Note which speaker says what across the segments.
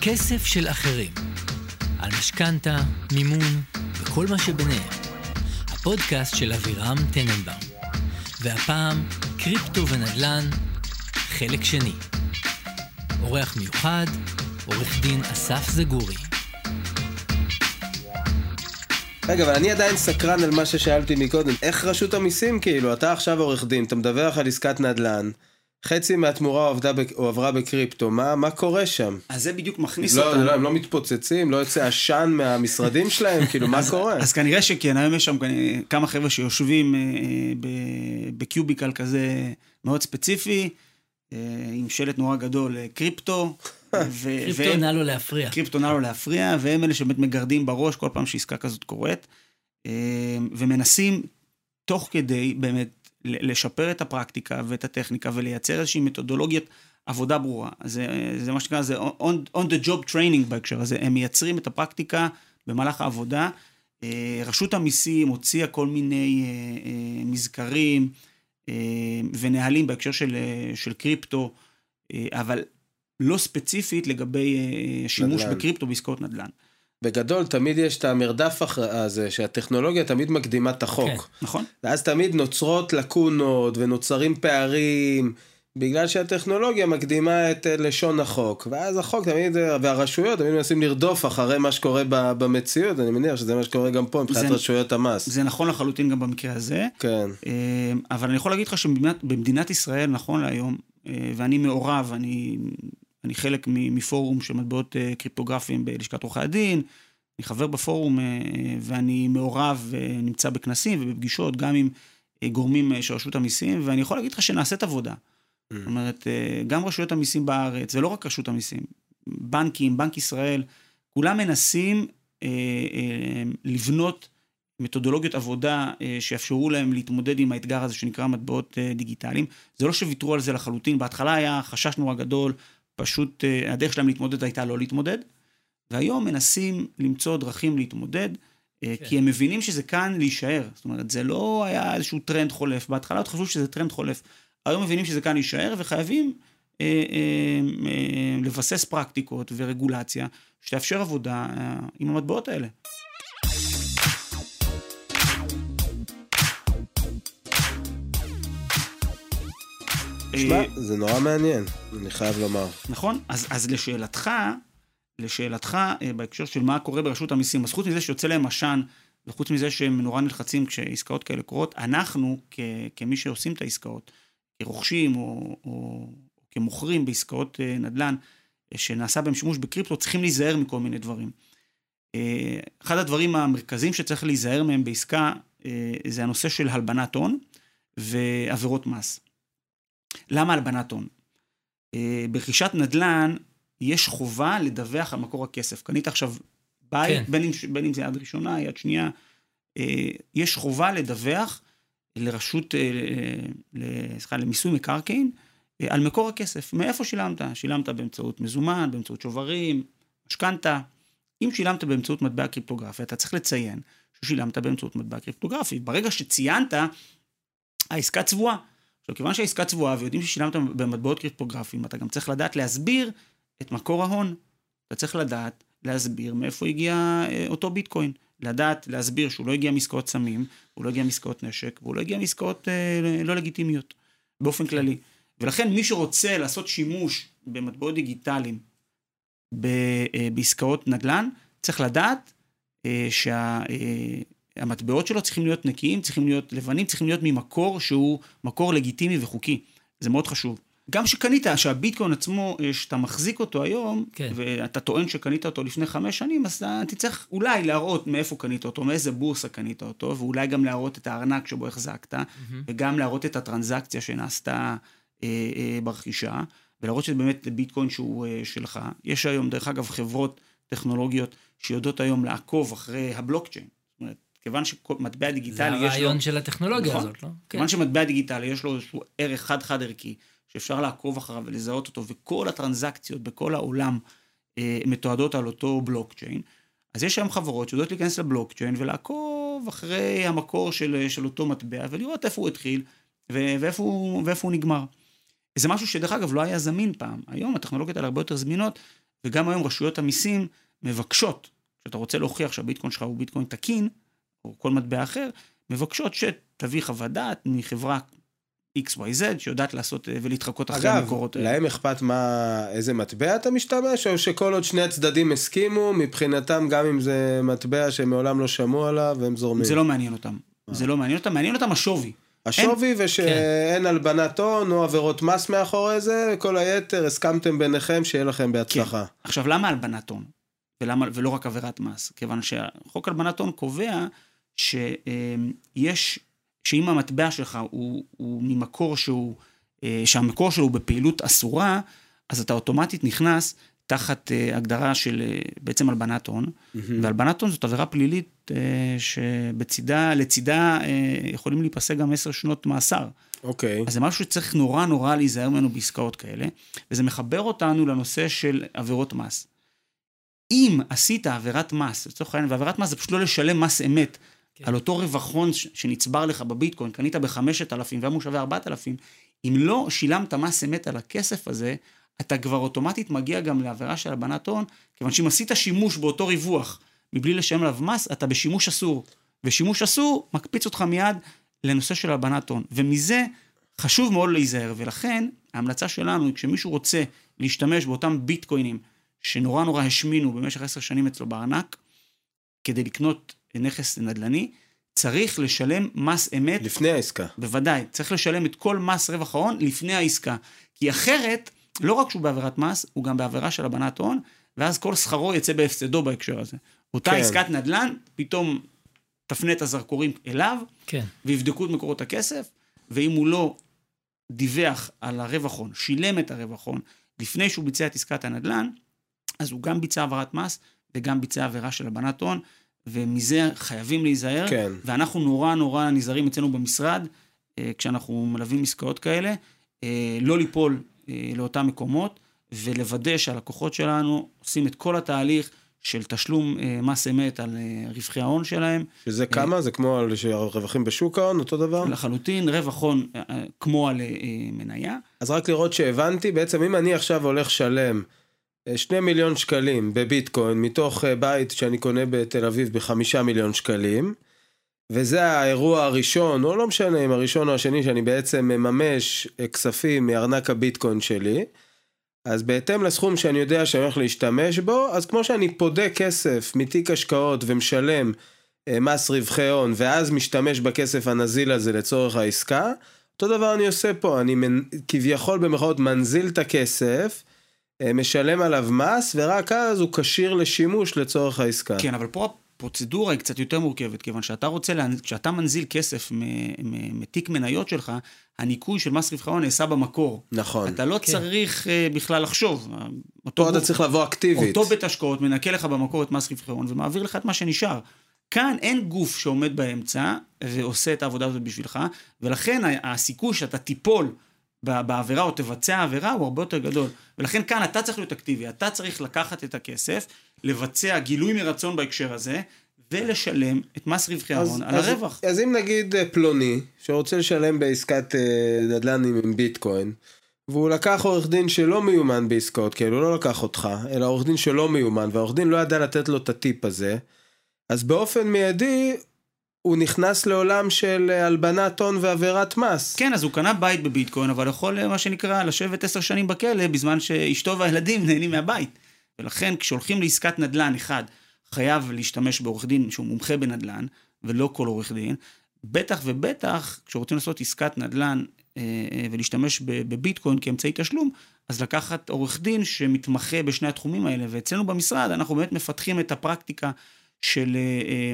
Speaker 1: כסף של אחרים. על משכנתה, מימון וכל מה שביניהם. הפודקאסט של אבירם טננבאום. והפעם, קריפטו ונדל"ן, חלק שני. אורח מיוחד, עורך דין אסף זגורי.
Speaker 2: רגע, אבל אני עדיין סקרן על מה ששאלתי מקודם. איך רשות המיסים, כאילו, אתה עכשיו עורך דין, אתה מדווח על עסקת נדל"ן, חצי מהתמורה הועברה בקריפטו, מה, מה קורה שם?
Speaker 3: אז זה בדיוק מכניס
Speaker 2: לא,
Speaker 3: אותנו.
Speaker 2: לא, הם לא מתפוצצים, לא יוצא עשן מהמשרדים שלהם, כאילו, מה קורה?
Speaker 3: אז כנראה שכן, היום יש שם כמה חבר'ה שיושבים אה, ב- בקיוביקל כזה מאוד ספציפי, אה, עם שלט נורא גדול, אה, קריפטו. ו-
Speaker 1: קריפטו נע לו להפריע.
Speaker 3: קריפטו נא לו להפריע, והם אלה שבאמת מגרדים בראש כל פעם שעסקה כזאת קורית, אה, ומנסים תוך כדי באמת לשפר את הפרקטיקה ואת הטכניקה ולייצר איזושהי מתודולוגיית עבודה ברורה. זה, זה מה שנקרא, זה on, on the job training בהקשר הזה, הם מייצרים את הפרקטיקה במהלך העבודה. אה, רשות המיסים הוציאה כל מיני אה, אה, מזכרים ונהלים בהקשר של, של קריפטו, אבל לא ספציפית לגבי שימוש
Speaker 2: נדל"ן.
Speaker 3: בקריפטו בעסקאות נדל"ן.
Speaker 2: בגדול, תמיד יש את המרדף הזה, שהטכנולוגיה תמיד מקדימה את החוק.
Speaker 1: כן.
Speaker 3: נכון?
Speaker 2: ואז תמיד נוצרות לקונות ונוצרים פערים, בגלל שהטכנולוגיה מקדימה את אה, לשון החוק. ואז החוק תמיד, אה, והרשויות תמיד מנסים לרדוף אחרי מה שקורה במציאות, אני מניח שזה מה שקורה גם פה מבחינת רשויות המס.
Speaker 3: זה נכון לחלוטין גם במקרה הזה.
Speaker 2: כן.
Speaker 3: אה, אבל אני יכול להגיד לך שבמדינת במדינת ישראל, נכון להיום, אה, ואני מעורב, אני, אני חלק מפורום של מטבעות אה, קריפטוגרפיים בלשכת עורכי הדין, אני חבר בפורום אה, ואני מעורב ונמצא בכנסים ובפגישות, גם עם אה, גורמים אה, של רשות המיסים, ואני יכול להגיד לך שנעשית עבודה. זאת אומרת, אה, גם רשויות המיסים בארץ, ולא רק רשות המיסים, בנקים, בנק ישראל, כולם מנסים אה, אה, לבנות מתודולוגיות עבודה אה, שיאפשרו להם להתמודד עם האתגר הזה שנקרא מטבעות אה, דיגיטליים. זה לא שוויתרו על זה לחלוטין, בהתחלה היה חשש נורא גדול, פשוט אה, הדרך שלהם להתמודד הייתה לא להתמודד, והיום מנסים למצוא דרכים להתמודד, אה,
Speaker 1: כן.
Speaker 3: כי הם מבינים שזה כאן להישאר. זאת אומרת, זה לא היה איזשהו טרנד חולף, בהתחלה עוד חשבו שזה טרנד חולף. היום מבינים שזה כאן להישאר, וחייבים אה, אה, אה, לבסס פרקטיקות ורגולציה שתאפשר עבודה אה, עם המטבעות האלה.
Speaker 2: שמע,
Speaker 3: אה,
Speaker 2: זה נורא מעניין, אני חייב לומר.
Speaker 3: נכון? אז, אז לשאלתך, לשאלתך, אה, בהקשר של מה קורה ברשות המיסים, אז חוץ מזה שיוצא להם עשן, וחוץ מזה שהם נורא נלחצים כשעסקאות כאלה קורות, אנחנו, כ, כמי שעושים את העסקאות, כרוכשים או, או, או כמוכרים בעסקאות אה, נדל"ן, שנעשה בהם שימוש בקריפטו, צריכים להיזהר מכל מיני דברים. אחד הדברים המרכזיים שצריך להיזהר מהם בעסקה, זה הנושא של הלבנת הון ועבירות מס. למה הלבנת הון? אה, ברכישת נדל"ן יש חובה לדווח על מקור הכסף. קנית עכשיו בית,
Speaker 1: כן.
Speaker 3: בין, אם, בין אם זה יד ראשונה, יד שנייה, אה, יש חובה לדווח לרשות, אה, סליחה, למיסוי מקרקעין, על מקור הכסף. מאיפה שילמת? שילמת באמצעות מזומן, באמצעות שוברים, משכנתה. אם שילמת באמצעות מטבע קריפטוגרפי, אתה צריך לציין ששילמת באמצעות מטבע קריפטוגרפי. ברגע שציינת, העסקה צבועה. עכשיו, כיוון שהעסקה צבועה ויודעים ששילמת במטבעות קריפטוגרפיים, אתה גם צריך לדעת להסביר את מקור ההון. אתה צריך לדעת להסביר מאיפה הגיע אה, אותו ביטקוין. לדעת להסביר שהוא לא הגיע מעסקאות סמים, הוא לא הגיע מעסקאות נשק, והוא לא הגיע מעסקאות אה, לא לגיטימיות, באופן כללי. ולכן מי שרוצה לעשות שימוש במטבעות דיגיטליים אה, בעסקאות נדל"ן, צריך לדעת אה, שהמטבעות שלו צריכים להיות נקיים, צריכים להיות לבנים, צריכים להיות ממקור שהוא מקור לגיטימי וחוקי. זה מאוד חשוב. גם שקנית, שהביטקוין עצמו, אה, שאתה מחזיק אותו היום,
Speaker 1: כן.
Speaker 3: ואתה טוען שקנית אותו לפני חמש שנים, אז אתה תצטרך אולי להראות מאיפה קנית אותו, מאיזה בורסה קנית אותו, ואולי גם להראות את הארנק שבו החזקת, וגם להראות את הטרנזקציה שנעשתה אה, אה, ברכישה, ולהראות שזה באמת ביטקוין שהוא אה, שלך. יש היום, דרך אגב, חברות טכנולוגיות שיודעות היום לעקוב אחרי הבלוקצ'יין. כיוון שמטבע
Speaker 1: זה
Speaker 3: דיגיטלי יש לו...
Speaker 1: הרעיון של הטכנולוגיה
Speaker 3: נכון.
Speaker 1: הזאת, לא? כן.
Speaker 3: כיוון שמטבע דיגיטלי יש לו איזשהו ערך חד-חד ערכי, שאפשר לעקוב אחריו ולזהות אותו, וכל הטרנזקציות בכל העולם אה, מתועדות על אותו בלוקצ'יין, אז יש היום חברות שיודעות להיכנס לבלוקצ'יין ולעקוב אחרי המקור של, של אותו מטבע, ולראות איפה הוא התחיל ו- ואיפה, הוא, ואיפה הוא נגמר. זה משהו שדרך אגב לא היה זמין פעם. היום הטכנולוגיות האלה הרבה יותר זמינות, וגם היום רשויות המיסים מבקשות, כשאתה רוצה להוכיח שהביטקוין שלך הוא ביטקוין תקין, או כל מטבע אחר, מבקשות שתביא חוות דעת מחברה XYZ שיודעת לעשות אה, ולהתחקות אחרי
Speaker 2: אגב,
Speaker 3: המקורות האלה.
Speaker 2: להם אכפת מה, איזה מטבע אתה משתמש, או שכל עוד שני הצדדים הסכימו, מבחינתם גם אם זה מטבע שהם מעולם לא שמעו עליו, הם זורמים.
Speaker 3: זה לא מעניין אותם.
Speaker 2: אה.
Speaker 3: זה לא מעניין אותם, מעניין אותם השווי.
Speaker 2: השווי ושאין הלבנת הון או עבירות מס מאחורי זה, וכל היתר הסכמתם ביניכם שיהיה לכם בהצלחה.
Speaker 3: עכשיו, למה הלבנת הון? ולמה, ולא רק עבירת מס? כיוון שחוק הלבנת הון קובע שיש, שאם המטבע שלך הוא, הוא ממקור שהוא, אה, שהמקור שלו הוא בפעילות אסורה, אז אתה אוטומטית נכנס תחת אה, הגדרה של אה, בעצם הלבנת הון, והלבנת הון זאת עבירה פלילית שבצידה, לצידה יכולים להיפסק גם עשר שנות מאסר.
Speaker 2: אוקיי.
Speaker 3: אז זה משהו שצריך נורא נורא להיזהר ממנו בעסקאות כאלה, וזה מחבר אותנו לנושא של עבירות מס. אם עשית עבירת מס, לצורך העניין, ועבירת מס זה פשוט לא לשלם מס אמת כן. על אותו רווחון שנצבר לך בביטקוין, קנית בחמשת אלפים והיום הוא שווה ארבעת אלפים, אם לא שילמת מס אמת על הכסף הזה, אתה כבר אוטומטית מגיע גם לעבירה של הלבנת הון, כיוון שאם עשית שימוש באותו ריווח מבלי לשלם עליו מס, אתה בשימוש אסור. ושימוש אסור מקפיץ אותך מיד לנושא של הלבנת הון. ומזה חשוב מאוד להיזהר, ולכן ההמלצה שלנו היא כשמישהו רוצה להשתמש באותם ביטקוינים שנורא נורא השמינו במשך עשר שנים אצלו בארנק, כדי לקנות נכס נדל"ני, צריך לשלם מס אמת.
Speaker 2: לפני העסקה.
Speaker 3: בוודאי, צריך לשלם את כל מס רווח ההון לפני העסקה. כי אחרת, לא רק שהוא בעבירת מס, הוא גם בעבירה של הלבנת הון, ואז כל שכרו יצא בהפסדו בהקשר הזה. אותה כן. עסקת נדל"ן, פתאום תפנה את הזרקורים אליו,
Speaker 1: כן.
Speaker 3: ויבדקו את מקורות הכסף, ואם הוא לא דיווח על הרווח הון, שילם את הרווח הון, לפני שהוא ביצע את עסקת הנדל"ן, אז הוא גם ביצע עבירת מס וגם ביצע עבירה של הלבנת הון, ומזה חייבים להיזהר.
Speaker 2: כן.
Speaker 3: ואנחנו נורא נורא נזהרים אצלנו במשרד, אה, כשאנחנו מלווים עסקאות כאלה, אה, לא ליפול אה, לאותם מקומות, ולוודא שהלקוחות שלנו עושים את כל התהליך של תשלום מס אמת על רווחי ההון שלהם.
Speaker 2: שזה כמה? זה כמו על רווחים בשוק ההון, אותו דבר?
Speaker 3: לחלוטין, רווח הון כמו על מניה.
Speaker 2: אז רק לראות שהבנתי, בעצם אם אני עכשיו הולך שלם שני מיליון שקלים בביטקוין מתוך אה, בית שאני קונה בתל אביב בחמישה מיליון שקלים. וזה האירוע הראשון, או לא משנה אם הראשון או השני, שאני בעצם מממש אה, כספים מארנק הביטקוין שלי. אז בהתאם לסכום שאני יודע שאני הולך להשתמש בו, אז כמו שאני פודה כסף מתיק השקעות ומשלם אה, מס רווחי הון, ואז משתמש בכסף הנזיל הזה לצורך העסקה, אותו דבר אני עושה פה, אני כביכול במרכאות מנזיל את הכסף, אה, משלם עליו מס, ורק אז הוא כשיר לשימוש לצורך העסקה.
Speaker 3: כן, אבל פה הפרוצדורה היא קצת יותר מורכבת, כיוון שאתה רוצה, לה... כשאתה מנזיל כסף מתיק מניות שלך, הניכוי של מס רווחי הון נעשה במקור.
Speaker 2: נכון.
Speaker 3: אתה לא כן. צריך uh, בכלל לחשוב.
Speaker 2: פה אתה צריך לבוא אקטיבית.
Speaker 3: אותו בית השקעות מנקה לך במקור את מס רווחי הון ומעביר לך את מה שנשאר. כאן אין גוף שעומד באמצע ועושה את העבודה הזאת בשבילך, ולכן הסיכוי שאתה תיפול בעבירה או תבצע עבירה הוא הרבה יותר גדול. ולכן כאן אתה צריך להיות אקטיבי, אתה צריך לקחת את הכסף, לבצע גילוי מרצון בהקשר הזה, ולשלם את מס רווחי ההון על
Speaker 2: אז,
Speaker 3: הרווח.
Speaker 2: אז אם נגיד אה, פלוני, שרוצה לשלם בעסקת אה, נדל"ן עם ביטקוין, והוא לקח עורך דין שלא מיומן בעסקאות כאלו, הוא לא לקח אותך, אלא עורך דין שלא מיומן, והעורך דין לא ידע לתת לו את הטיפ הזה, אז באופן מיידי הוא נכנס לעולם של אה, הלבנת הון ועבירת מס.
Speaker 3: כן, אז הוא קנה בית בביטקוין, אבל יכול, אה, מה שנקרא, לשבת עשר שנים בכלא, בזמן שאשתו והילדים נהנים מהבית. ולכן, כשהולכים לעסקת נדל"ן, אחד, חייב להשתמש בעורך דין שהוא מומחה בנדל"ן, ולא כל עורך דין. בטח ובטח, כשרוצים לעשות עסקת נדל"ן אה, ולהשתמש בביטקוין כאמצעי תשלום, אז לקחת עורך דין שמתמחה בשני התחומים האלה. ואצלנו במשרד אנחנו באמת מפתחים את הפרקטיקה של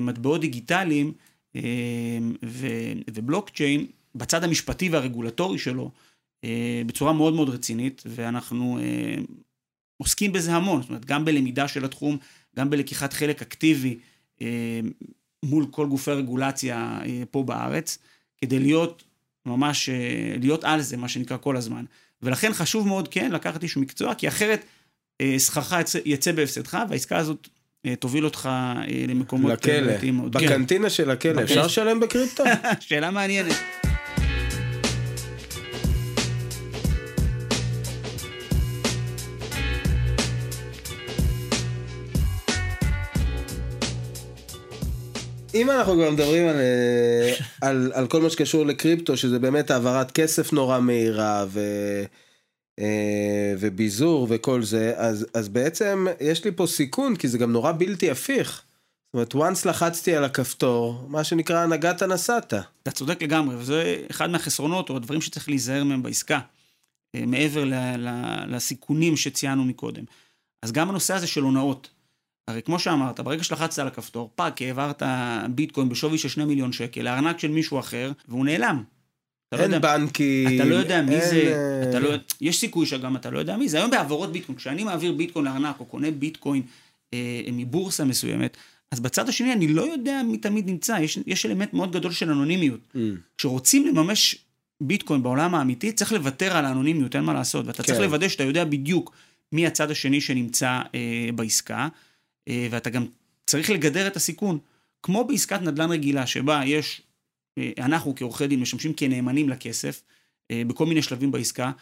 Speaker 3: מטבעות דיגיטליים, אמ, ובלוקצ'יין, בצד המשפטי והרגולטורי שלו, אה, בצורה מאוד מאוד רצינית, ואנחנו אה, עוסקים בזה המון, זאת אומרת, גם בלמידה של התחום, גם בלקיחת חלק אקטיבי אה, מול כל גופי רגולציה פה בארץ, כדי להיות ממש, להיות על זה, מה שנקרא, כל הזמן. ולכן חשוב מאוד, כן, לקחת איש מקצוע, כי אחרת שכרך יצא בהפסדך, והעסקה הזאת אה, תוביל אותך אה, למקומות...
Speaker 2: אה, לכלא, כן. בקנטינה של הכלא, אפשר לשלם בקריפטו?
Speaker 3: שאלה מעניינת.
Speaker 2: אם אנחנו כבר מדברים על, על, על כל מה שקשור לקריפטו, שזה באמת העברת כסף נורא מהירה, ו... וביזור וכל זה, אז, אז בעצם יש לי פה סיכון, כי זה גם נורא בלתי הפיך. זאת אומרת, once לחצתי על הכפתור, מה שנקרא נגעת נסעת.
Speaker 3: אתה צודק לגמרי, וזה אחד מהחסרונות או הדברים שצריך להיזהר מהם בעסקה, אה, מעבר ל, ל, לסיכונים שציינו מקודם. אז גם הנושא הזה של הונאות. הרי כמו שאמרת, ברגע שלחצת על הכפתור, פאק, העברת ביטקוין בשווי של 2 מיליון שקל לארנק של מישהו אחר, והוא נעלם.
Speaker 2: אתה לא אין יודע, בנקים.
Speaker 3: אתה לא יודע מי אין... זה, אה, אתה לא, יש סיכוי שגם אתה לא יודע מי זה. היום בהעברות ביטקוין, כשאני מעביר ביטקוין לארנק או קונה ביטקוין אה, מבורסה מסוימת, אז בצד השני אני לא יודע מי תמיד נמצא, יש, יש אלמנט מאוד גדול של אנונימיות. Mm. כשרוצים לממש ביטקוין בעולם האמיתי, צריך לוותר על האנונימיות, אין מה לעשות. ואתה כן. צריך לוודא שאתה יודע בדיוק מי הצד השני שנמצא אה, בעסקה, אה, ואתה גם צריך לגדר את הסיכון. כמו בעסקת נדל"ן רגילה, שבה יש, אה, אנחנו כעורכי דין משמשים כנאמנים לכסף, אה, בכל מיני שלבים בעסקה,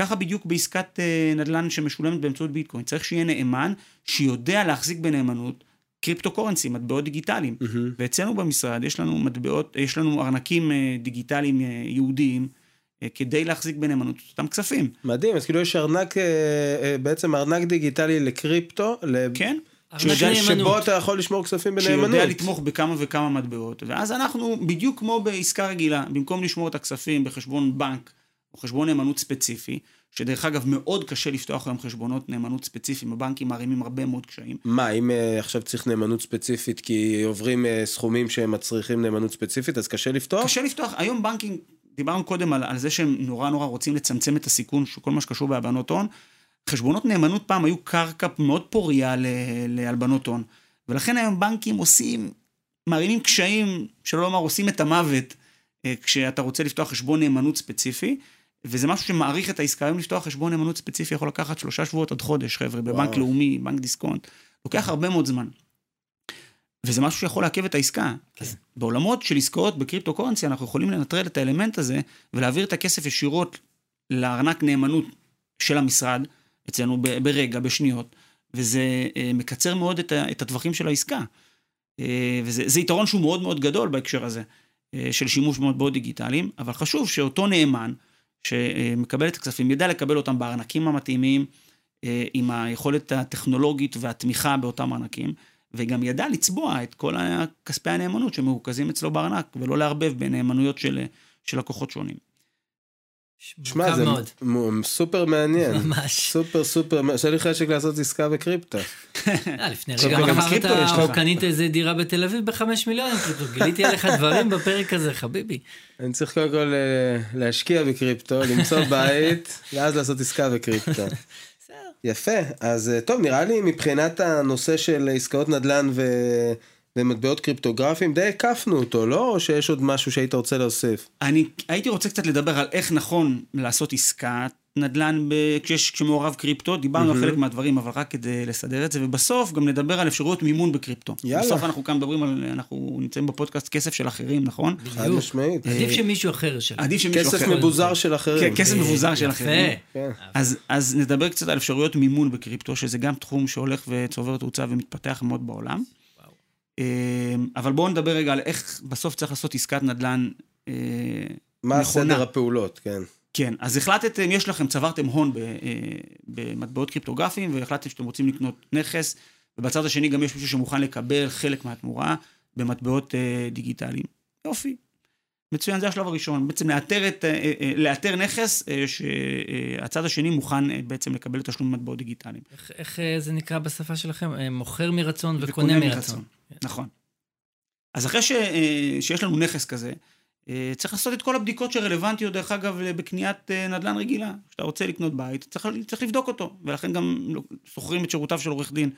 Speaker 3: ככה בדיוק בעסקת אה, נדל"ן שמשולמת באמצעות ביטקוין. צריך שיהיה נאמן שיודע להחזיק בנאמנות קריפטו קורנסי, מטבעות דיגיטליים. Mm-hmm. ואצלנו במשרד יש לנו מטבעות, יש לנו ארנקים אה, דיגיטליים אה, יהודיים. אה, כדי להחזיק בנאמנות אותם כספים.
Speaker 2: מדהים, אז כאילו יש ארנק, בעצם ארנק דיגיטלי לקריפטו.
Speaker 3: כן.
Speaker 2: שיודע, שבו אתה יכול לשמור כספים בנאמנות.
Speaker 3: שיודע לתמוך בכמה וכמה מטבעות. ואז אנחנו, בדיוק כמו בעסקה רגילה, במקום לשמור את הכספים בחשבון בנק או חשבון נאמנות ספציפי, שדרך אגב מאוד קשה לפתוח היום חשבונות נאמנות ספציפיים, הבנקים מערימים הרבה מאוד קשיים.
Speaker 2: מה, אם uh, עכשיו צריך נאמנות ספציפית כי עוברים uh, סכומים שמצריכים נאמנות ספציפית, אז קשה לפתוח?
Speaker 3: קשה לפתוח, היום בנקים, דיברנו קודם על, על זה שהם נורא נורא רוצים לצמצם את הסיכון כל מה שקשור בהלבנות הון. חשבונות נאמנות פעם היו קרקע מאוד פוריה להלבנות הון, ולכן היום בנקים עושים, מערימים קשיים, שלא לומר עושים את המוות, uh, כשאתה רוצה לפתוח חשבון נאמנות ספציפי. וזה משהו שמעריך את העסקה. היום לפתוח חשבון נאמנות ספציפי יכול לקחת שלושה שבועות עד חודש, חבר'ה, בבנק לאומי, בנק דיסקונט. לוקח הרבה מאוד זמן. וזה משהו שיכול לעכב את העסקה. כן. אז בעולמות של עסקאות בקריפטו קורנסי, אנחנו יכולים לנטרל את האלמנט הזה ולהעביר את הכסף ישירות לארנק נאמנות של המשרד, אצלנו ברגע, בשניות, וזה אה, מקצר מאוד את, הטווחים של העסקה. אה, וזה יתרון שהוא מאוד מאוד גדול בהקשר הזה, אה, של שימוש במטבעות דיגיטליים, אבל חשוב שאותו נאמן, שמקבל את הכספים, ידע לקבל אותם בארנקים המתאימים, עם היכולת הטכנולוגית והתמיכה באותם ארנקים, וגם ידע לצבוע את כל כספי הנאמנות שמרוכזים אצלו בארנק, ולא לערבב בין נאמנויות של, של לקוחות שונים.
Speaker 2: שמע, זה מאוד. סופר מעניין. ממש. סופר סופר, יש לי חשק לעשות עסקה בקריפטו.
Speaker 1: אה, לפני רגע מכרת או קנית איזה דירה בתל אביב בחמש מיליון, גיליתי עליך דברים בפרק הזה, חביבי.
Speaker 2: אני צריך קודם כל אה, להשקיע בקריפטו, למצוא בית, ואז לעשות עסקה בקריפטו. יפה, אז אה, טוב, נראה לי מבחינת הנושא של עסקאות נדל"ן ו... ומטבעות קריפטוגרפיים, די הקפנו אותו, לא? או שיש עוד משהו שהיית רוצה להוסיף?
Speaker 3: אני הייתי רוצה קצת לדבר על איך נכון לעשות עסקת נדל"ן ב... כשיש, כשמעורב קריפטו, דיברנו mm-hmm. על חלק מהדברים, אבל רק כדי לסדר את זה, ובסוף גם נדבר על אפשרויות מימון בקריפטו. יאללה. בסוף אנחנו כאן מדברים על, אנחנו נמצאים בפודקאסט כסף של אחרים, נכון?
Speaker 2: חד משמעית.
Speaker 1: עדיף שמישהו אחר
Speaker 3: ישלם. עדיף שמישהו אחר.
Speaker 2: כסף מבוזר של אחרים.
Speaker 3: כן, כסף מבוזר של אחרים. כן. אז, אז נדבר קצת על אפשרויות מימון בקריפטו, שזה גם תחום שהולך וצובר תאוצה ומתפתח מאוד בעולם. אמ, אבל בואו נדבר רגע על איך בסוף צריך לעשות עסקת נדל"ן
Speaker 2: אה, מה נכונה. מה סדר הפעולות, כן.
Speaker 3: כן, אז החלטתם, יש לכם, צברתם הון אה, במטבעות קריפטוגרפיים, והחלטתם שאתם רוצים לקנות נכס, ובצד השני גם יש מישהו שמוכן לקבל חלק מהתמורה במטבעות אה, דיגיטליים. יופי. מצוין, זה השלב הראשון. בעצם לאתר, את, לאתר נכס שהצד השני מוכן בעצם לקבל תשלום במטבעות דיגיטליים.
Speaker 1: איך, איך זה נקרא בשפה שלכם? מוכר מרצון וקונה מרצון. מרצון.
Speaker 3: נכון. אז אחרי ש, אה, שיש לנו נכס כזה, אה, צריך לעשות את כל הבדיקות שרלוונטיות, דרך אגב, בקניית אה, נדל"ן רגילה. כשאתה רוצה לקנות בית, צריך, צריך לבדוק אותו, ולכן גם שוכרים את שירותיו של עורך דין.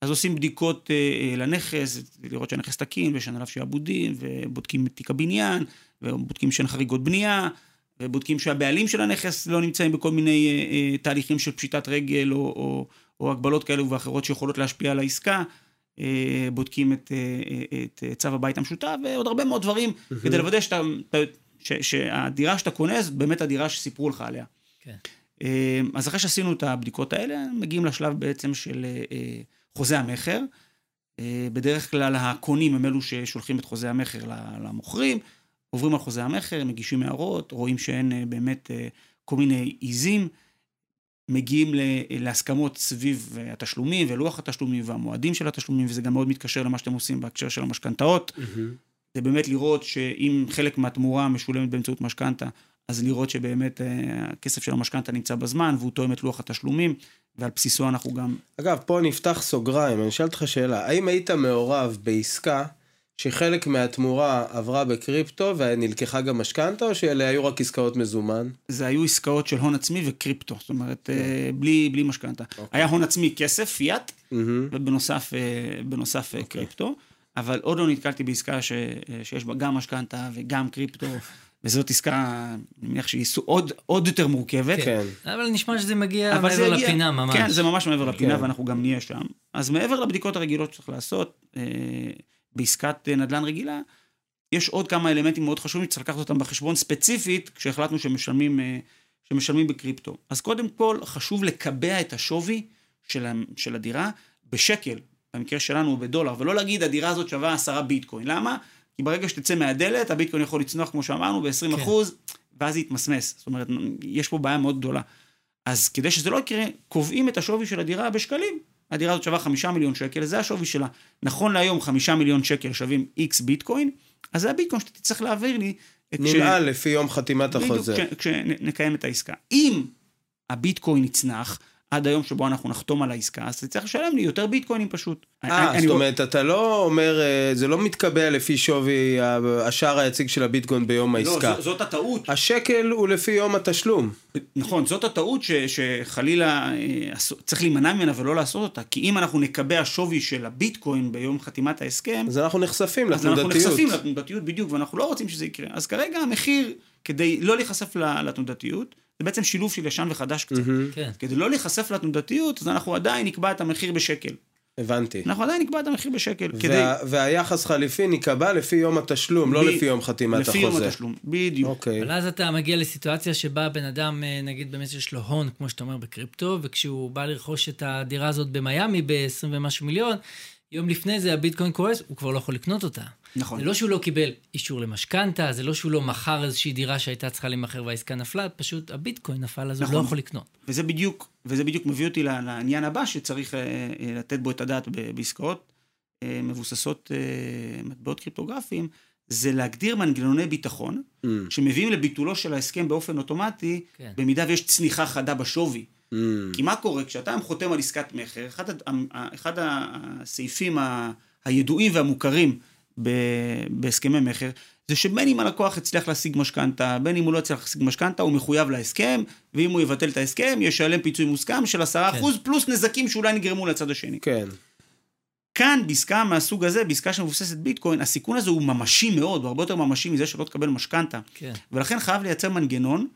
Speaker 3: אז עושים בדיקות לנכס, לראות שהנכס תקין, ויש עליו שעבודים, ובודקים את תיק הבניין, ובודקים שאין חריגות בנייה, ובודקים שהבעלים של הנכס לא נמצאים בכל מיני תהליכים של פשיטת רגל, או, או, או הגבלות כאלו ואחרות שיכולות להשפיע על העסקה. אה, בודקים את, אה, את צו הבית המשותף ועוד הרבה מאוד דברים mm-hmm. כדי לוודא שאתה, ש, שהדירה שאתה קונה זאת באמת הדירה שסיפרו לך עליה. כן. אה, אז אחרי שעשינו את הבדיקות האלה, מגיעים לשלב בעצם של חוזה המכר. בדרך כלל הקונים הם אלו ששולחים את חוזה המכר למוכרים, עוברים על חוזה המכר, מגישים הערות, רואים שאין באמת כל מיני עיזים. מגיעים להסכמות סביב התשלומים ולוח התשלומים והמועדים של התשלומים, וזה גם מאוד מתקשר למה שאתם עושים בהקשר של המשכנתאות. Mm-hmm. זה באמת לראות שאם חלק מהתמורה משולמת באמצעות משכנתה, אז לראות שבאמת אה, הכסף של המשכנתה נמצא בזמן, והוא תואם את לוח התשלומים, ועל בסיסו אנחנו גם...
Speaker 2: אגב, פה נפתח סוגריים, אני אשאל אותך שאלה, האם היית מעורב בעסקה שחלק מהתמורה עברה בקריפטו ונלקחה גם משכנתה, או שאלה היו רק עסקאות מזומן?
Speaker 3: זה היו עסקאות של הון עצמי וקריפטו, זאת אומרת, כן. אה, בלי, בלי משכנתה. אוקיי. היה הון עצמי כסף, פיאט, mm-hmm. ובנוסף אה, בנוסף אוקיי. קריפטו, אבל עוד לא נתקלתי בעסקה ש, שיש בה גם משכנתה וגם קריפטו. וזאת עסקה, אני מניח שהיא עוד, עוד יותר מורכבת.
Speaker 1: כן. אבל נשמע שזה מגיע מעבר יגיע, לפינה ממש.
Speaker 3: כן, זה ממש מעבר לפינה, כן. ואנחנו גם נהיה שם. אז מעבר לבדיקות הרגילות שצריך לעשות, אה, בעסקת נדל"ן רגילה, יש עוד כמה אלמנטים מאוד חשובים שצריך לקחת אותם בחשבון ספציפית, כשהחלטנו שמשלמים, אה, שמשלמים בקריפטו. אז קודם כל, חשוב לקבע את השווי של, של הדירה בשקל, במקרה שלנו בדולר, ולא להגיד הדירה הזאת שווה עשרה ביטקוין. למה? כי ברגע שתצא מהדלת, הביטקוין יכול לצנוח, כמו שאמרנו, ב-20 כן. אחוז, ואז יתמסמס. זאת אומרת, יש פה בעיה מאוד גדולה. אז כדי שזה לא יקרה, קובעים את השווי של הדירה בשקלים. הדירה הזאת שווה חמישה מיליון שקל, זה השווי שלה. נכון להיום חמישה מיליון שקל שווים איקס ביטקוין, אז זה הביטקוין שאתה תצטרך להעביר לי.
Speaker 2: ננעל כש... לפי יום חתימת החוזה.
Speaker 3: בדיוק, כשנקיים את העסקה. אם הביטקוין יצנח, עד היום שבו אנחנו נחתום על העסקה, אז אתה צריך לשלם לי יותר ביטקוינים פשוט.
Speaker 2: אה, זאת אומרת, אתה לא אומר, אה, זה לא מתקבע לפי שווי השער היציג של הביטקוין ביום לא, העסקה.
Speaker 3: לא, זאת הטעות.
Speaker 2: השקל הוא לפי יום התשלום.
Speaker 3: נכון, זאת הטעות ש, שחלילה אה, צריך להימנע ממנה ולא לעשות אותה, כי אם אנחנו נקבע שווי של הביטקוין ביום חתימת ההסכם,
Speaker 2: אז אנחנו נחשפים לתנודתיות.
Speaker 3: אז אנחנו נחשפים לתנודתיות בדיוק, ואנחנו לא רוצים שזה יקרה. אז כרגע המחיר, כדי לא להיחשף לתנודתיות, זה בעצם שילוב של ישן וחדש קצת. Mm-hmm. כן. כדי לא להיחשף לתנודתיות, אז אנחנו עדיין נקבע את המחיר בשקל.
Speaker 2: הבנתי.
Speaker 3: אנחנו עדיין נקבע את המחיר בשקל. וה,
Speaker 2: כדי... והיחס חליפין ייקבע לפי יום התשלום, לא ב... לא לפי יום חתימת
Speaker 3: לפי
Speaker 2: החוזה.
Speaker 3: לפי יום התשלום, בדיוק.
Speaker 1: אוקיי. אבל אז אתה מגיע לסיטואציה שבה בן אדם, אה, נגיד באמת יש לו הון, כמו שאתה אומר, בקריפטו, וכשהוא בא לרכוש את הדירה הזאת במיאמי ב-20 ומשהו מיליון, יום לפני זה הביטקוין קורס, הוא כבר לא יכול לקנות אותה.
Speaker 3: נכון.
Speaker 1: זה לא שהוא לא קיבל אישור למשכנתה, זה לא שהוא לא מכר איזושהי דירה שהייתה צריכה להימכר והעסקה נפלה, פשוט הביטקוין נפל, אז נכון. הוא לא יכול לקנות.
Speaker 3: וזה בדיוק, וזה בדיוק מביא אותי לעניין הבא שצריך אה, אה, לתת בו את הדעת בעסקאות אה, מבוססות מטבעות קריפטוגרפיים, זה להגדיר מנגנוני ביטחון, mm. שמביאים לביטולו של ההסכם באופן אוטומטי, כן. במידה ויש צניחה חדה בשווי. Mm. כי מה קורה? כשאתה חותם על עסקת מכר, אחד, אחד הסעיפים הידועים והמוכרים בהסכמי מכר, זה שבין אם הלקוח הצליח להשיג משכנתה, בין אם הוא לא הצליח להשיג משכנתה, הוא מחויב להסכם, ואם הוא יבטל את ההסכם, ישלם פיצוי מוסכם של 10% כן. פלוס נזקים שאולי נגרמו לצד השני.
Speaker 2: כן.
Speaker 3: כאן, בעסקה מהסוג הזה, בעסקה שמבוססת ביטקוין, הסיכון הזה הוא ממשי מאוד, הוא הרבה יותר ממשי מזה שלא תקבל משכנתה.
Speaker 1: כן.
Speaker 3: ולכן חייב לייצר מנגנון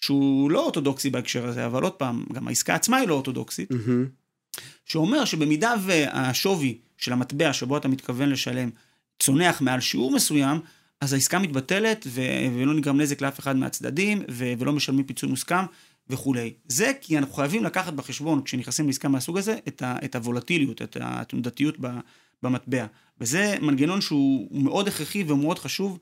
Speaker 3: שהוא לא אורתודוקסי בהקשר הזה, אבל עוד פעם, גם העסקה עצמה היא לא אורתודוקסית, mm-hmm. שאומר שבמידה והשווי של המטבע שבו אתה מתכוון לשלם צונח מעל שיעור מסוים, אז העסקה מתבטלת ו- ולא נגרם נזק לאף אחד מהצדדים ו- ולא משלמים פיצוי מוסכם וכולי. זה כי אנחנו חייבים לקחת בחשבון, כשנכנסים לעסקה מהסוג הזה, את, ה- את הוולטיליות, את התנודתיות במטבע. וזה מנגנון שהוא מאוד הכרחי ומאוד חשוב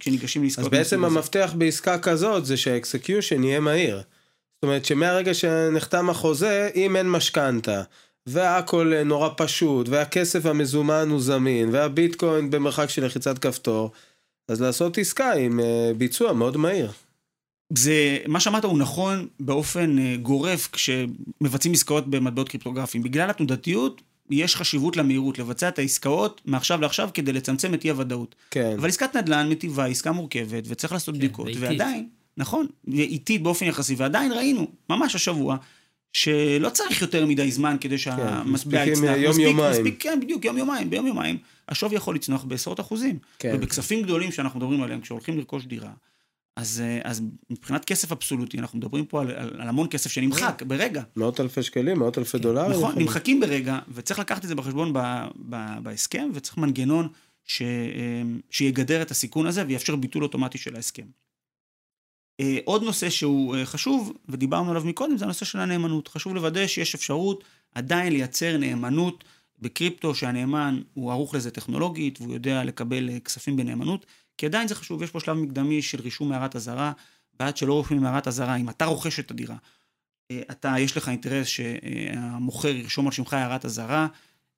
Speaker 3: כשניגשים לעסקאות.
Speaker 2: אז בעצם המפתח הזה. בעסקה כזאת זה שה execution יהיה מהיר. זאת אומרת שמהרגע שנחתם החוזה, אם אין משכנתה, והכל נורא פשוט, והכסף המזומן הוא זמין, והביטקוין במרחק של לחיצת כפתור, אז לעשות עסקה עם אה, ביצוע מאוד מהיר.
Speaker 3: זה, מה שאמרת הוא נכון באופן אה, גורף כשמבצעים עסקאות במטבעות קריפטוגרפיים. בגלל התנודתיות, יש חשיבות למהירות, לבצע את העסקאות מעכשיו לעכשיו כדי לצמצם את אי הוודאות.
Speaker 2: כן.
Speaker 3: אבל עסקת נדל"ן מטיבה, עסקה מורכבת, וצריך לעשות כן, בדיקות, ואיטית. ועדיין, נכון, איטית באופן יחסי, ועדיין ראינו, ממש השבוע, שלא צריך יותר מדי זמן כדי שהמטבע
Speaker 2: כן, יצנח. יום מספיק, יומיים.
Speaker 3: מספיק, כן, בדיוק, יום יומיים. ביום יומיים השווי יכול לצנוח בעשרות אחוזים. כן. ובכספים גדולים שאנחנו מדברים עליהם, כשהולכים לרכוש דירה, אז, אה, אז מבחינת כסף אבסולוטי, אנחנו מדברים פה על, על, על המון כסף שנמחק כן. ברגע.
Speaker 2: מאות אלפי שקלים, מאות אלפי דולרים.
Speaker 3: נכון, יכול... נמחקים ברגע, וצריך לקחת את זה בחשבון ב, ב, בהסכם, וצריך מנגנון ש, אה, שיגדר את הסיכון הזה ויאפשר ביטול אוטומטי של ההסכם. אה, עוד נושא שהוא אה, חשוב, ודיברנו עליו מקודם, זה הנושא של הנאמנות. חשוב לוודא שיש אפשרות עדיין לייצר נאמנות בקריפטו שהנאמן הוא ערוך לזה טכנולוגית והוא יודע לקבל אה, כספים בנאמנות, כי עדיין זה חשוב, יש פה שלב מקדמי של רישום הערת אזהרה, ועד שלא רושמים הערת אזהרה, אם אתה רוכש את הדירה, אה, אתה, יש לך אינטרס שהמוכר ירשום על שמך הערת אזהרה,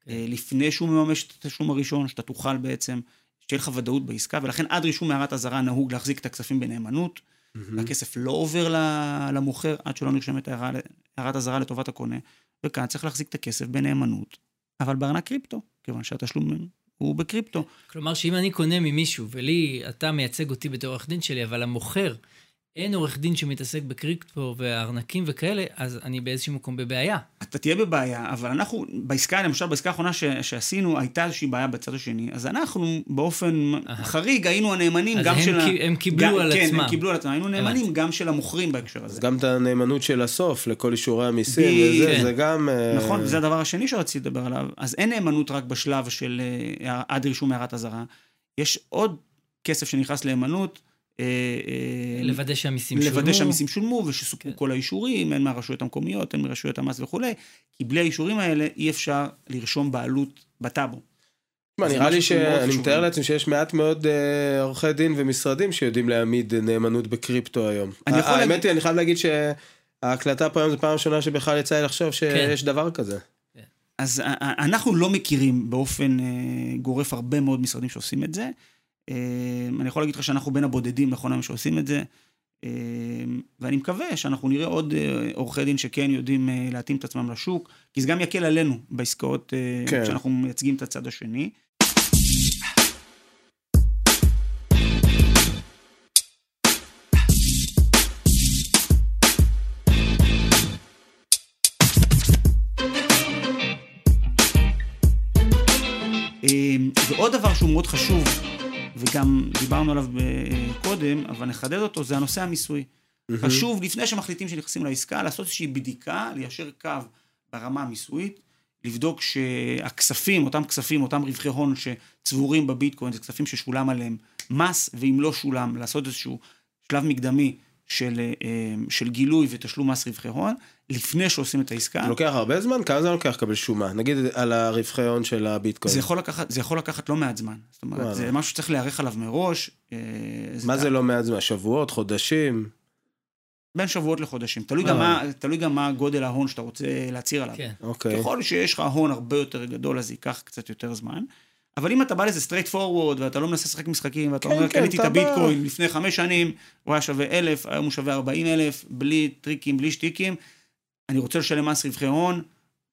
Speaker 3: כן. אה, לפני שהוא מממש את התשלום הראשון, שאתה תוכל בעצם, שתהיה לך ודאות בעסקה, ולכן עד רישום הערת אזהרה נהוג להחזיק את הכספים בנאמנות, mm-hmm. והכסף לא עובר למוכר עד שלא נרשמת הערת אזהרה לטובת הקונה, וכאן צריך להחזיק את הכסף בנאמנות, אבל בארנק קריפטו, כיוון שהתשלום הוא בקריפטו.
Speaker 1: כלומר שאם אני קונה ממישהו, ולי, אתה מייצג אותי בתור עורך דין שלי, אבל המוכר אין עורך דין שמתעסק בקריפטו וארנקים וכאלה, אז אני באיזשהו מקום בבעיה.
Speaker 3: אתה תהיה בבעיה, אבל אנחנו, בעסקה, למשל בעסקה האחרונה ש, שעשינו, הייתה איזושהי בעיה בצד השני, אז אנחנו באופן Aha. חריג היינו הנאמנים גם של...
Speaker 1: אז הם קיבלו גם, על
Speaker 3: כן,
Speaker 1: עצמם.
Speaker 3: כן, הם קיבלו על עצמם, היינו נאמנים גם של המוכרים בהקשר הזה.
Speaker 2: אז גם את הנאמנות של הסוף לכל אישורי המיסים, וזה, כן. זה גם...
Speaker 3: אה, נכון, וזה הדבר השני שרציתי לדבר עליו. אז אין נאמנות רק בשלב של אה, עד רישום הערת אזהרה, יש עוד כסף שנכנס לאמנות,
Speaker 1: אה, אה, לוודא שהמיסים שולמו.
Speaker 3: לוודא שהמיסים שולמו ושסופקו כן. כל האישורים, הן מהרשויות המקומיות, הן מרשויות המס וכולי, כי בלי האישורים האלה אי אפשר לרשום בעלות בטאבו.
Speaker 2: נראה לי שאני מתאר לעצמי שיש מעט מאוד אה, עורכי דין ומשרדים שיודעים להעמיד נאמנות בקריפטו היום. האמת היא, אני חייב להגיד שההקלטה פה היום זו פעם ראשונה שבכלל יצא לי לחשוב שיש כן. דבר כזה.
Speaker 3: אז אנחנו לא מכירים באופן גורף הרבה מאוד משרדים שעושים את זה. אמ, אני יכול להגיד לך שאנחנו בין הבודדים, נכון היום שעושים את זה, אמ, ואני מקווה שאנחנו נראה עוד אה, עורכי דין שכן יודעים אה, להתאים את עצמם לשוק, כי זה גם יקל עלינו בעסקאות אה, כן. כשאנחנו מייצגים את הצד השני. אמ, ועוד דבר שהוא מאוד חשוב וגם דיברנו עליו קודם, אבל נחדד אותו, זה הנושא המיסוי. חשוב, לפני שמחליטים שנכנסים לעסקה, לעשות איזושהי בדיקה, ליישר קו ברמה המיסויית, לבדוק שהכספים, אותם כספים, אותם רווחי הון שצבורים בביטקוין, זה כספים ששולם עליהם מס, ואם לא שולם, לעשות איזשהו שלב מקדמי של, אה, של גילוי ותשלום מס רווחי הון, לפני שעושים את העסקה.
Speaker 2: זה לוקח הרבה זמן? כמה זמן לוקח לקבל שומה? נגיד על הרווחי הון של הביטקוין.
Speaker 3: זה יכול לקחת, זה יכול לקחת לא מעט זמן. זאת אומרת, וואלה. זה משהו שצריך להיערך עליו מראש.
Speaker 2: אה, מה זה, זה לא מעט זמן? שבועות? חודשים?
Speaker 3: בין שבועות לחודשים. תלוי גם, מה, תלוי גם מה גודל ההון שאתה רוצה להצהיר עליו. כן.
Speaker 2: אוקיי.
Speaker 3: ככל שיש לך הון הרבה יותר גדול, אז ייקח קצת יותר זמן. אבל אם אתה בא לזה straight forward, ואתה לא מנסה לשחק משחקים, ואתה כן, אומר, כן, קניתי את הביטקוין בא... לפני חמש שנים, הוא היה שווה אלף, היום הוא שווה ארבעים אלף, בלי טריקים, בלי שטיקים, אני רוצה לשלם מס רווחי הון,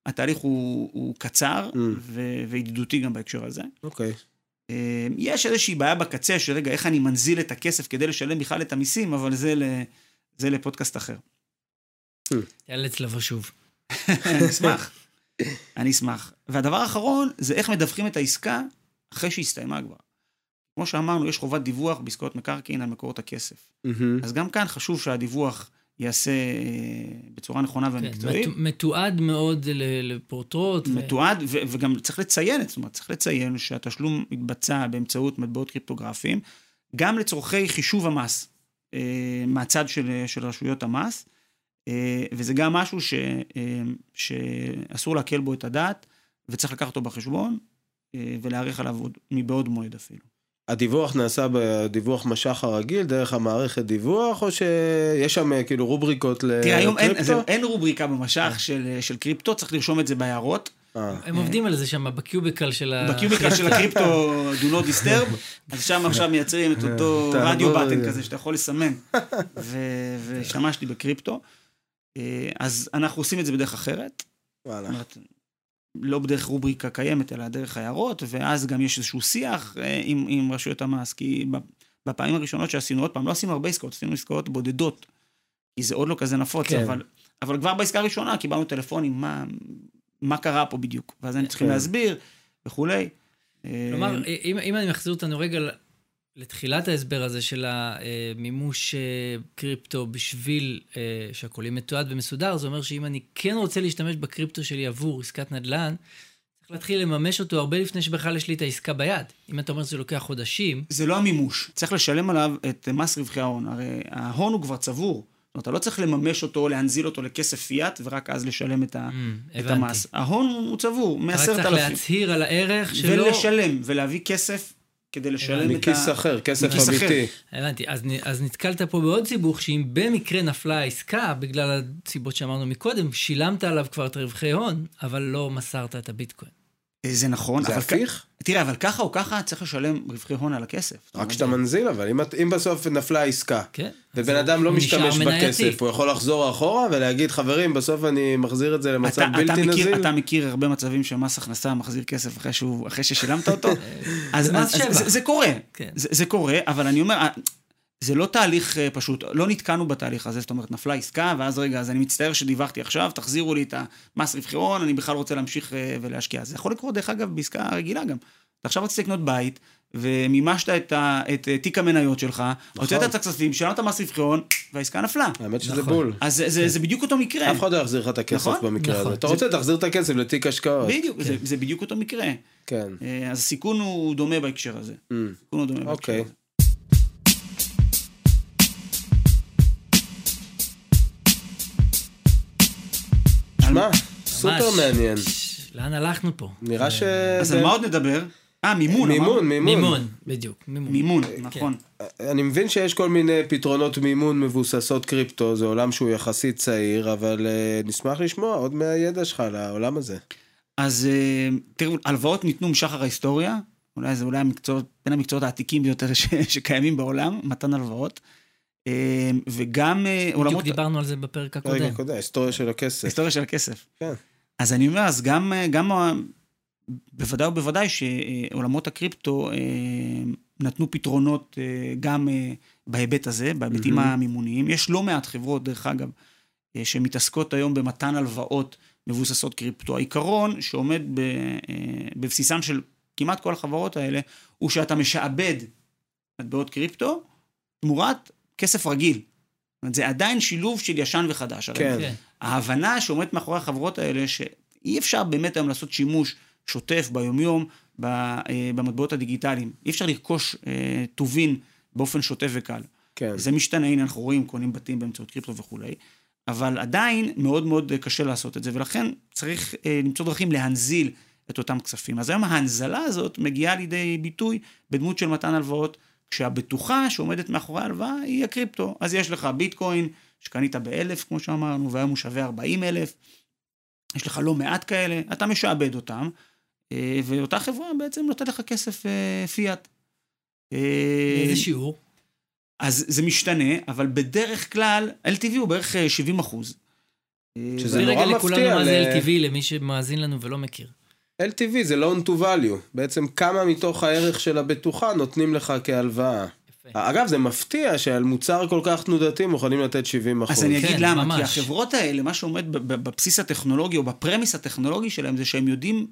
Speaker 3: התהליך הוא, הוא קצר mm. ו- וידידותי גם בהקשר הזה.
Speaker 2: אוקיי. Okay.
Speaker 3: אה, יש איזושהי בעיה בקצה, שרגע, איך אני מנזיל את הכסף כדי לשלם בכלל את המיסים, אבל זה, ל- זה לפודקאסט אחר.
Speaker 1: יאלץ לבוא שוב.
Speaker 3: אני אשמח. אני אשמח. והדבר האחרון, זה איך מדווחים את העסקה אחרי שהסתיימה כבר. כמו שאמרנו, יש חובת דיווח בעסקאות מקרקעין על מקורות הכסף. Mm-hmm. אז גם כאן חשוב שהדיווח יעשה אה, בצורה נכונה כן, ומקצועית.
Speaker 1: כן, מתועד מאוד לפורטרוט.
Speaker 3: מתועד, ו... וגם צריך לציין, זאת אומרת, צריך לציין שהתשלום מתבצע באמצעות מטבעות קריפטוגרפיים, גם לצורכי חישוב המס אה, מהצד של, של רשויות המס, אה, וזה גם משהו ש, שאסור להקל בו את הדעת, וצריך לקחת אותו בחשבון, ולהעריך עליו מבעוד מועד אפילו.
Speaker 2: הדיווח נעשה בדיווח משך הרגיל, דרך המערכת דיווח, או שיש שם אה, כאילו רובריקות לקריפטו? תראה, היום
Speaker 3: אין, זה, אין רובריקה במשך אה. של, של קריפטו, צריך לרשום את זה בהערות.
Speaker 1: אה. הם עובדים על זה שם, בקיוביקל של
Speaker 3: ה... בקיוביקל של הקריפטו, do not disturb, אז שם עכשיו מייצרים את אותו רדיו בטן כזה שאתה יכול לסמן, והשתמשתי בקריפטו. אז אנחנו עושים את זה בדרך אחרת. וואלה. לא בדרך רובריקה קיימת, אלא דרך הערות, ואז גם יש איזשהו שיח אה, עם, עם רשויות המס, כי בפעמים הראשונות שעשינו, עוד פעם, לא עשינו הרבה עסקאות, עשינו עסקאות בודדות, כי זה עוד לא כזה נפוץ, כן. אבל, אבל כבר בעסקה הראשונה קיבלנו טלפונים, מה, מה קרה פה בדיוק, ואז היינו צריכים כן. להסביר וכולי.
Speaker 1: כלומר, אה, אם, אם אני מחזיר אותנו רגע לתחילת ההסבר הזה של המימוש אה, קריפטו בשביל אה, שהכול יהיה מתועד ומסודר, זה אומר שאם אני כן רוצה להשתמש בקריפטו שלי עבור עסקת נדל"ן, צריך להתחיל לממש אותו הרבה לפני שבכלל יש לי את העסקה ביד. אם אתה אומר שזה לוקח חודשים...
Speaker 3: זה לא המימוש, צריך לשלם עליו את מס רווחי ההון. הרי ההון הוא כבר צבור. זאת אומרת, אתה לא צריך לממש אותו, להנזיל אותו לכסף פיאט, ורק אז לשלם את, ה,
Speaker 1: Mm,
Speaker 3: את. המס. ההון הוא צבור,
Speaker 1: אתה רק צריך. להצהיר על הערך שלו.
Speaker 3: ולשלם, ולהביא כסף כדי לשלם את ה...
Speaker 2: מכיס אחר, כסף
Speaker 3: מכיס אחר.
Speaker 2: אמיתי.
Speaker 1: הבנתי, אז, אז נתקלת פה בעוד סיבוך, שאם במקרה נפלה העסקה, בגלל הסיבות שאמרנו מקודם, שילמת עליו כבר את רווחי הון, אבל לא מסרת את הביטקוין.
Speaker 3: אה, זה נכון,
Speaker 2: זה
Speaker 3: אבל כ-
Speaker 2: הפיך?
Speaker 3: תראה, אבל ככה או ככה צריך לשלם רווחי הון על הכסף.
Speaker 2: רק כשאתה מנזיל, אבל אם, אם בסוף נפלה עסקה,
Speaker 1: כן?
Speaker 2: ובן
Speaker 1: אז
Speaker 2: אדם לא משתמש
Speaker 1: מנייתי.
Speaker 2: בכסף, הוא יכול לחזור אחורה ולהגיד, חברים, בסוף אני מחזיר את זה למצב
Speaker 3: אתה, אתה,
Speaker 2: בלתי
Speaker 3: מכיר,
Speaker 2: נזיל.
Speaker 3: אתה מכיר הרבה מצבים שמס הכנסה מחזיר כסף אחרי, שהוא, אחרי ששילמת אותו? אז, אז,
Speaker 1: שבח.
Speaker 3: אז זה, זה קורה,
Speaker 1: כן.
Speaker 3: זה, זה קורה, אבל אני אומר, זה לא תהליך אה, פשוט, לא נתקענו בתהליך הזה, זאת אומרת, נפלה עסקה, ואז רגע, אז אני מצטער שדיווחתי עכשיו, תחזירו לי את המס רווחי הון, אני בכלל רוצה להמשיך אה, ולהשקיע. זה יכול לקרות, דרך אגב, בעסקה רגילה גם. אתה עכשיו רצית לקנות בית, ומימשת את, ה, את אה, תיק המניות שלך, הוצאת את הכספים, שילמת מס רווחי הון, והעסקה נפלה.
Speaker 2: האמת שזה
Speaker 1: נכון.
Speaker 2: בול.
Speaker 3: אז זה, זה, זה בדיוק אותו מקרה.
Speaker 2: אף אחד לא יחזיר לך את הכסף
Speaker 3: נכון?
Speaker 2: במקרה
Speaker 1: נכון.
Speaker 2: הזה. אתה
Speaker 3: זה-
Speaker 2: רוצה, תחזיר את הכסף לתיק השקעות.
Speaker 3: בדיוק, זה, זה בדיוק אותו מקרה.
Speaker 2: כן.
Speaker 3: אז הסיכון הוא דומה בהקשר הזה.
Speaker 2: Mm.
Speaker 3: הסיכון הוא דומה בהקשר
Speaker 2: אוקיי.
Speaker 3: הזה.
Speaker 2: שמע, סופר. מעניין.
Speaker 1: לאן הלכנו פה?
Speaker 2: נראה ש...
Speaker 3: אז על מה עוד נדבר? אה, מימון.
Speaker 2: מימון. מימון.
Speaker 1: מימון, בדיוק, מימון.
Speaker 3: מימון, נכון.
Speaker 2: אני מבין שיש כל מיני פתרונות מימון מבוססות קריפטו, זה עולם שהוא יחסית צעיר, אבל אה, נשמח לשמוע עוד מהידע שלך על העולם הזה.
Speaker 3: אז אה, תראו, הלוואות ניתנו משחר ההיסטוריה, אולי זה אולי המקצועות, בין המקצועות העתיקים ביותר ש, שקיימים בעולם, מתן הלוואות. אה, וגם אה,
Speaker 1: בדיוק
Speaker 3: עולמות,
Speaker 1: דיברנו על זה בפרק הקודם.
Speaker 2: רגע, קודם, ההיסטוריה של הכסף.
Speaker 3: היסטוריה של הכסף.
Speaker 2: כן.
Speaker 3: אז אני אומר, אז גם, אה, גם בוודאי ובוודאי שעולמות הקריפטו אה, נתנו פתרונות גם בהיבט הזה, בהיבטים
Speaker 2: מהמם.
Speaker 3: המימוניים. יש לא מעט חברות, דרך אגב, שמתעסקות היום במתן הלוואות מבוססות קריפטו. העיקרון שעומד ב, בבסיסן של כמעט כל החברות האלה, הוא שאתה משעבד מטבעות קריפטו תמורת כסף רגיל. זאת אומרת, זה עדיין שילוב של ישן וחדש. הרי
Speaker 2: כן.
Speaker 1: כן.
Speaker 3: ההבנה שעומדת מאחורי החברות האלה, שאי אפשר באמת היום לעשות שימוש שוטף ביומיום אה, במטבעות הדיגיטליים. אי אפשר לרכוש אה, טובין באופן שוטף וקל.
Speaker 2: כן.
Speaker 3: זה משתנה, הנה אנחנו רואים, קונים בתים באמצעות קריפטו וכולי, אבל עדיין מאוד מאוד אה, קשה לעשות את זה, ולכן צריך אה, למצוא דרכים להנזיל את אותם כספים. אז היום ההנזלה הזאת מגיעה לידי ביטוי בדמות של מתן הלוואות, כשהבטוחה שעומדת מאחורי ההלוואה היא הקריפטו. אז יש לך ביטקוין שקנית באלף, כמו שאמרנו, והיום הוא שווה 40 אלף. יש לך לא מעט כאלה, אתה משעבד אותם, אה, ואותה חברה בעצם נותנת לך כסף אה, פיאט. אה,
Speaker 1: באיזה שיעור?
Speaker 3: אז זה משתנה, אבל בדרך כלל, LTV הוא בערך אה, 70 אחוז.
Speaker 2: שזה
Speaker 1: תסביר
Speaker 2: נורא
Speaker 1: רגע לכולנו
Speaker 2: מפתיע
Speaker 1: מה זה LTV למי שמאזין לנו ולא מכיר.
Speaker 2: LTV זה loan to value, בעצם כמה מתוך הערך של הבטוחה נותנים לך כהלוואה.
Speaker 1: יפה.
Speaker 2: אגב, זה מפתיע שעל מוצר כל כך תנודתי מוכנים לתת 70 אחוז.
Speaker 3: אז אני
Speaker 1: כן,
Speaker 3: אגיד למה, כי
Speaker 1: ממש.
Speaker 3: החברות האלה, מה שעומד בבסיס הטכנולוגי או בפרמיס הטכנולוגי שלהם, זה שהם יודעים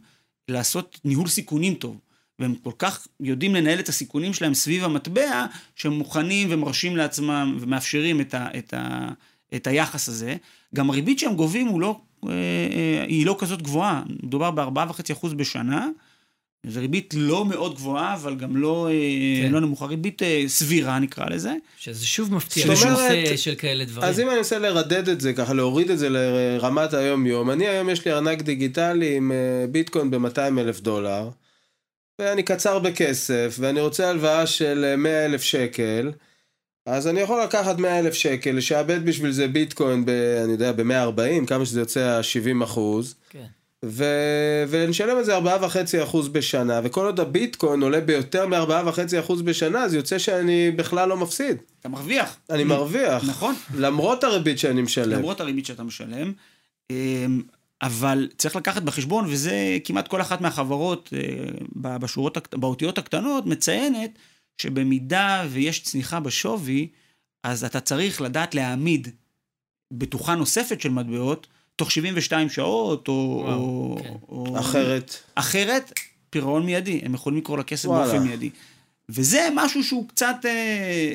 Speaker 3: לעשות ניהול סיכונים טוב. והם כל כך יודעים לנהל את הסיכונים שלהם סביב המטבע, שהם מוכנים ומרשים לעצמם ומאפשרים את, ה, את, ה, את היחס הזה. גם הריבית שהם גובים הוא לא, היא לא כזאת גבוהה, מדובר ב-4.5% בשנה. זו ריבית לא מאוד גבוהה, אבל גם לא,
Speaker 1: כן.
Speaker 3: כן. לא נמוכה, ריבית אה, סבירה נקרא לזה.
Speaker 1: שזה שוב מפתיע,
Speaker 2: אומרת,
Speaker 1: נושא של כאלה דברים.
Speaker 2: אז אם אני אנסה לרדד את זה ככה, להוריד את זה לרמת היום-יום, אני היום יש לי ארנק דיגיטלי עם אה, ביטקוין ב-200 אלף דולר, ואני קצר בכסף, ואני רוצה הלוואה של 100 אלף שקל, אז אני יכול לקחת 100 אלף שקל, לשעבד בשביל זה ביטקוין ב... אני יודע, ב-140, כמה שזה יוצא ה-70 אחוז.
Speaker 1: כן.
Speaker 2: ו... ונשלם את זה 4.5% בשנה, וכל עוד הביטקוין עולה ביותר מ-4.5% בשנה, אז יוצא שאני בכלל לא מפסיד.
Speaker 3: אתה מרוויח.
Speaker 2: אני מרוויח.
Speaker 3: נכון.
Speaker 2: למרות הריבית שאני משלם.
Speaker 3: למרות הריבית שאתה משלם. אמ, אבל צריך לקחת בחשבון, וזה כמעט כל אחת מהחברות אה, ב- בשורות, באותיות הקטנות, מציינת שבמידה ויש צניחה בשווי, אז אתה צריך לדעת להעמיד בטוחה נוספת של מטבעות תוך 72 שעות, או...
Speaker 1: וואו,
Speaker 3: או,
Speaker 1: כן.
Speaker 3: או
Speaker 2: אחרת.
Speaker 3: אחרת, פירעון מיידי, הם יכולים לקרוא לכסף
Speaker 2: וואלה.
Speaker 3: באופן מיידי. וזה משהו שהוא קצת אה,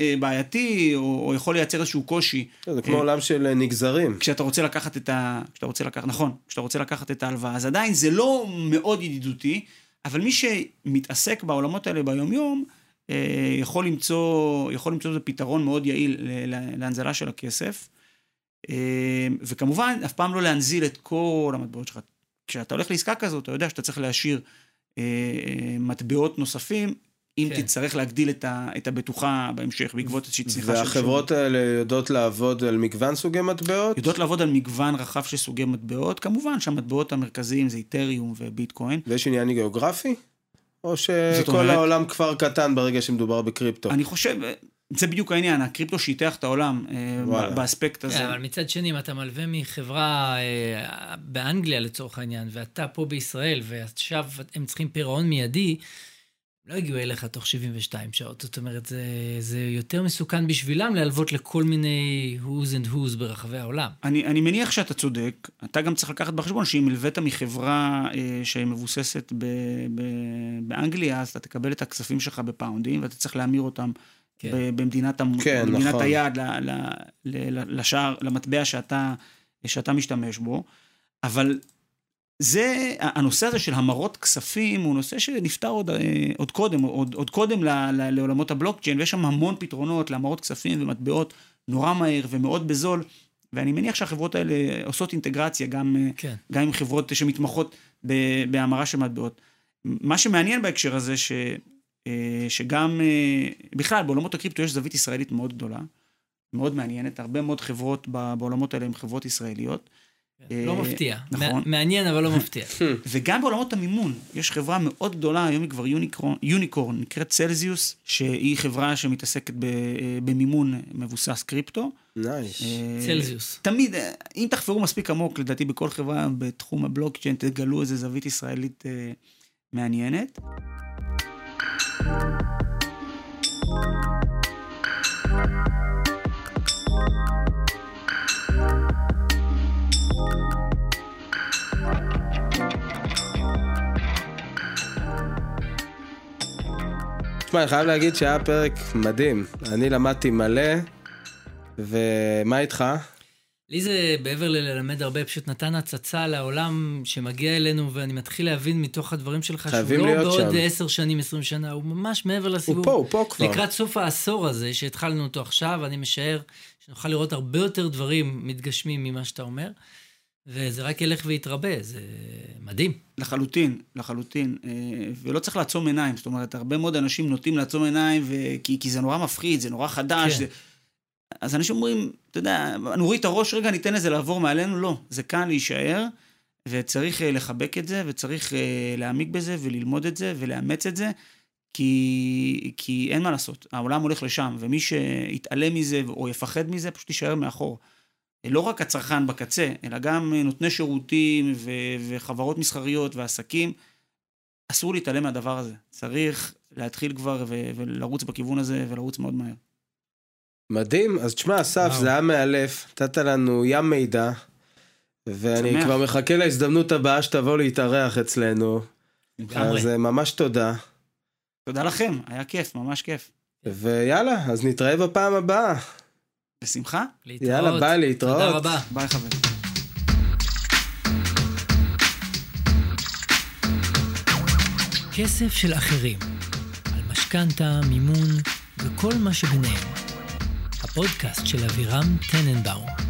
Speaker 3: אה, בעייתי, או, או יכול לייצר איזשהו קושי.
Speaker 2: זה כמו עולם של אה, נגזרים.
Speaker 3: כשאתה רוצה לקחת את ה... כשאתה רוצה לקחת, נכון, כשאתה רוצה לקחת את ההלוואה, אז עדיין זה לא מאוד ידידותי, אבל מי שמתעסק בעולמות האלה ביומיום, אה, יכול למצוא, יכול למצוא איזה פתרון מאוד יעיל להנזלה של הכסף. אה, וכמובן, אף פעם לא להנזיל את כל המטבעות שלך. כשאתה הולך לעסקה כזאת, אתה יודע שאתה צריך להשאיר אה, אה, מטבעות נוספים, אם
Speaker 1: כן.
Speaker 3: תצטרך להגדיל את, ה, את הבטוחה בהמשך בעקבות איזושהי צניחה של...
Speaker 2: והחברות האלה יודעות לעבוד על מגוון סוגי מטבעות?
Speaker 3: יודעות לעבוד על מגוון רחב של סוגי מטבעות, כמובן שהמטבעות המרכזיים זה איתריום וביטקוין.
Speaker 2: ויש עניין גיאוגרפי? או שכל
Speaker 3: אומרת-
Speaker 2: העולם כפר קטן ברגע שמדובר בקריפטו?
Speaker 3: אני חושב, זה בדיוק העניין, הקריפטו שיטח את העולם אה,
Speaker 2: וואלה.
Speaker 3: באספקט הזה.
Speaker 1: כן, אבל מצד שני, אם אתה מלווה מחברה אה, באנגליה לצורך העניין, ואתה פה בישראל, ועכשיו הם צריכים פירעון מיידי, לא הגיעו אליך תוך 72 שעות. זאת אומרת, זה, זה יותר מסוכן בשבילם להלוות לכל מיני who's and who's ברחבי העולם.
Speaker 3: אני, אני מניח שאתה צודק, אתה גם צריך לקחת בחשבון שאם הלווית מחברה אה, שמבוססת ב, ב, באנגליה, אז אתה תקבל את הכספים שלך בפאונדים, ואתה צריך להמיר אותם
Speaker 1: כן.
Speaker 3: כן. במדינת, המ...
Speaker 2: כן,
Speaker 3: במדינת
Speaker 2: נכון.
Speaker 3: היעד, ל, ל, ל, ל, לשער, למטבע שאתה, שאתה משתמש בו, אבל זה, הנושא הזה של המרות כספים הוא נושא שנפתר עוד, אה, עוד קודם, עוד, עוד קודם ל, ל, לעולמות הבלוקצ'יין, ויש שם המון פתרונות להמרות כספים ומטבעות נורא מהר ומאוד בזול, ואני מניח שהחברות האלה עושות אינטגרציה גם, אה,
Speaker 1: כן.
Speaker 3: גם עם חברות שמתמחות בהמרה של מטבעות. מה שמעניין בהקשר הזה, ש, אה, שגם בכלל בעולמות הקריפטו יש זווית ישראלית מאוד גדולה, מאוד מעניינת, הרבה מאוד חברות בעולמות האלה הן חברות ישראליות.
Speaker 1: לא
Speaker 3: אה,
Speaker 1: מפתיע.
Speaker 3: נכון.
Speaker 1: מע- מעניין, אבל לא מפתיע.
Speaker 3: וגם בעולמות המימון, יש חברה מאוד גדולה, היום היא כבר unicorn, unicorn נקראת צלזיוס, שהיא חברה שמתעסקת אה, במימון מבוסס קריפטו.
Speaker 2: nice.
Speaker 3: אה,
Speaker 1: צלזיוס.
Speaker 3: תמיד, אם תחפרו מספיק עמוק, לדעתי בכל חברה בתחום הבלוקצ'יין, תגלו איזה זווית ישראלית מעניינת.
Speaker 2: תשמע, אני חייב להגיד שהיה פרק מדהים. אני למדתי מלא, ומה איתך?
Speaker 1: לי זה, מעבר לללמד הרבה, פשוט נתן הצצה לעולם שמגיע אלינו, ואני מתחיל להבין מתוך הדברים שלך, שהוא לא בעוד. עשר שנים, עשרים שנה, הוא ממש מעבר
Speaker 2: הוא
Speaker 1: לסיבוב.
Speaker 2: פה, הוא פה כבר.
Speaker 1: לקראת סוף העשור הזה, שהתחלנו אותו עכשיו, אני משער שנוכל לראות הרבה יותר דברים מתגשמים ממה שאתה אומר, וזה רק ילך ויתרבה, זה מדהים.
Speaker 3: לחלוטין, לחלוטין, אה, ולא צריך לעצום עיניים, זאת אומרת, הרבה מאוד אנשים נוטים לעצום עיניים, ו... כי, כי זה נורא מפחיד, זה נורא חדש.
Speaker 1: כן.
Speaker 3: זה... אז אנשים אומרים, אתה יודע, נוריד את הראש רגע, ניתן לזה לעבור מעלינו, לא, זה כאן להישאר, וצריך אה, לחבק את זה, וצריך אה, להעמיק בזה, וללמוד את זה, ולאמץ את זה, כי, כי אין מה לעשות, העולם הולך לשם, ומי שיתעלם מזה, או יפחד מזה, פשוט יישאר מאחור. לא רק הצרכן בקצה, אלא גם נותני שירותים ו- וחברות מסחריות ועסקים, אסור להתעלם מהדבר הזה. צריך להתחיל כבר ו- ולרוץ בכיוון הזה ולרוץ מאוד מהר.
Speaker 2: מדהים. אז תשמע, אסף. זה היה מאלף. נתת לנו ים מידע, ואני
Speaker 3: שמח.
Speaker 2: כבר מחכה להזדמנות הבאה שתבוא להתארח אצלנו.
Speaker 1: לגמרי.
Speaker 2: אז אה, ממש תודה.
Speaker 3: תודה לכם, היה כיף, ממש כיף.
Speaker 2: ויאללה, אז נתראה בפעם הבאה.
Speaker 3: בשמחה,
Speaker 1: להתראות.
Speaker 2: יאללה, ביי, להתראות.
Speaker 1: תודה רבה.
Speaker 3: ביי חברים.
Speaker 1: כסף של אחרים, על משכנתה, מימון וכל מה שביניהם. הפודקאסט של אבירם טננבאום.